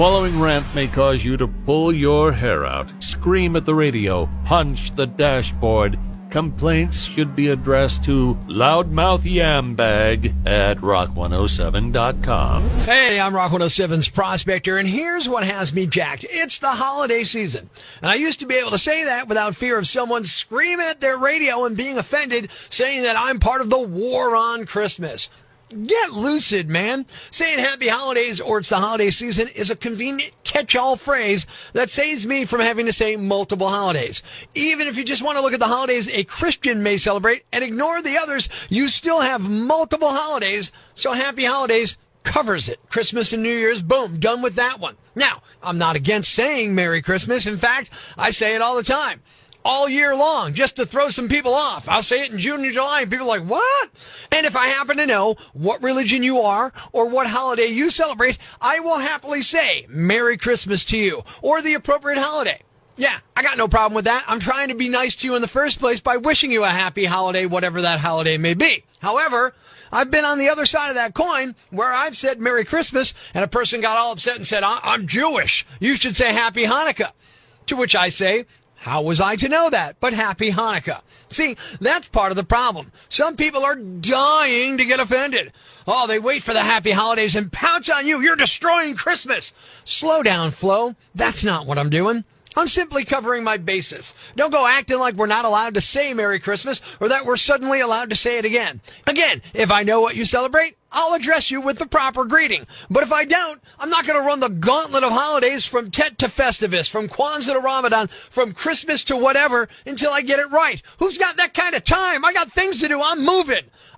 following rant may cause you to pull your hair out, scream at the radio, punch the dashboard. Complaints should be addressed to loudmouth yambag at rock107.com. Hey, I'm Rock 107's Prospector, and here's what has me jacked. It's the holiday season. And I used to be able to say that without fear of someone screaming at their radio and being offended, saying that I'm part of the war on Christmas. Get lucid, man. Saying happy holidays or it's the holiday season is a convenient catch-all phrase that saves me from having to say multiple holidays. Even if you just want to look at the holidays a Christian may celebrate and ignore the others, you still have multiple holidays. So happy holidays covers it. Christmas and New Year's, boom, done with that one. Now, I'm not against saying Merry Christmas. In fact, I say it all the time all year long just to throw some people off. I'll say it in June and July and people are like, what? And if I happen to know what religion you are or what holiday you celebrate, I will happily say Merry Christmas to you or the appropriate holiday. Yeah, I got no problem with that. I'm trying to be nice to you in the first place by wishing you a happy holiday, whatever that holiday may be. However, I've been on the other side of that coin where I've said Merry Christmas and a person got all upset and said, I'm Jewish. You should say Happy Hanukkah. To which I say, how was I to know that? But happy Hanukkah. See, that's part of the problem. Some people are dying to get offended. Oh, they wait for the happy holidays and pounce on you. You're destroying Christmas. Slow down, Flo. That's not what I'm doing. I'm simply covering my bases. Don't go acting like we're not allowed to say Merry Christmas or that we're suddenly allowed to say it again. Again, if I know what you celebrate, I'll address you with the proper greeting. But if I don't, I'm not going to run the gauntlet of holidays from Tet to Festivus, from Kwanzaa to Ramadan, from Christmas to whatever until I get it right. Who's got that kind of time? I got things to do. I'm moving.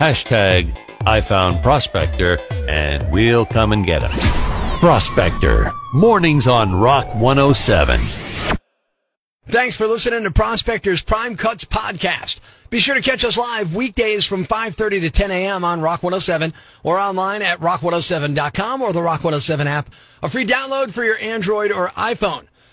Hashtag I found Prospector and we'll come and get him. Prospector. Mornings on Rock 107. Thanks for listening to Prospector's Prime Cuts podcast. Be sure to catch us live weekdays from 5.30 to 10 a.m. on Rock 107 or online at rock107.com or the Rock 107 app. A free download for your Android or iPhone.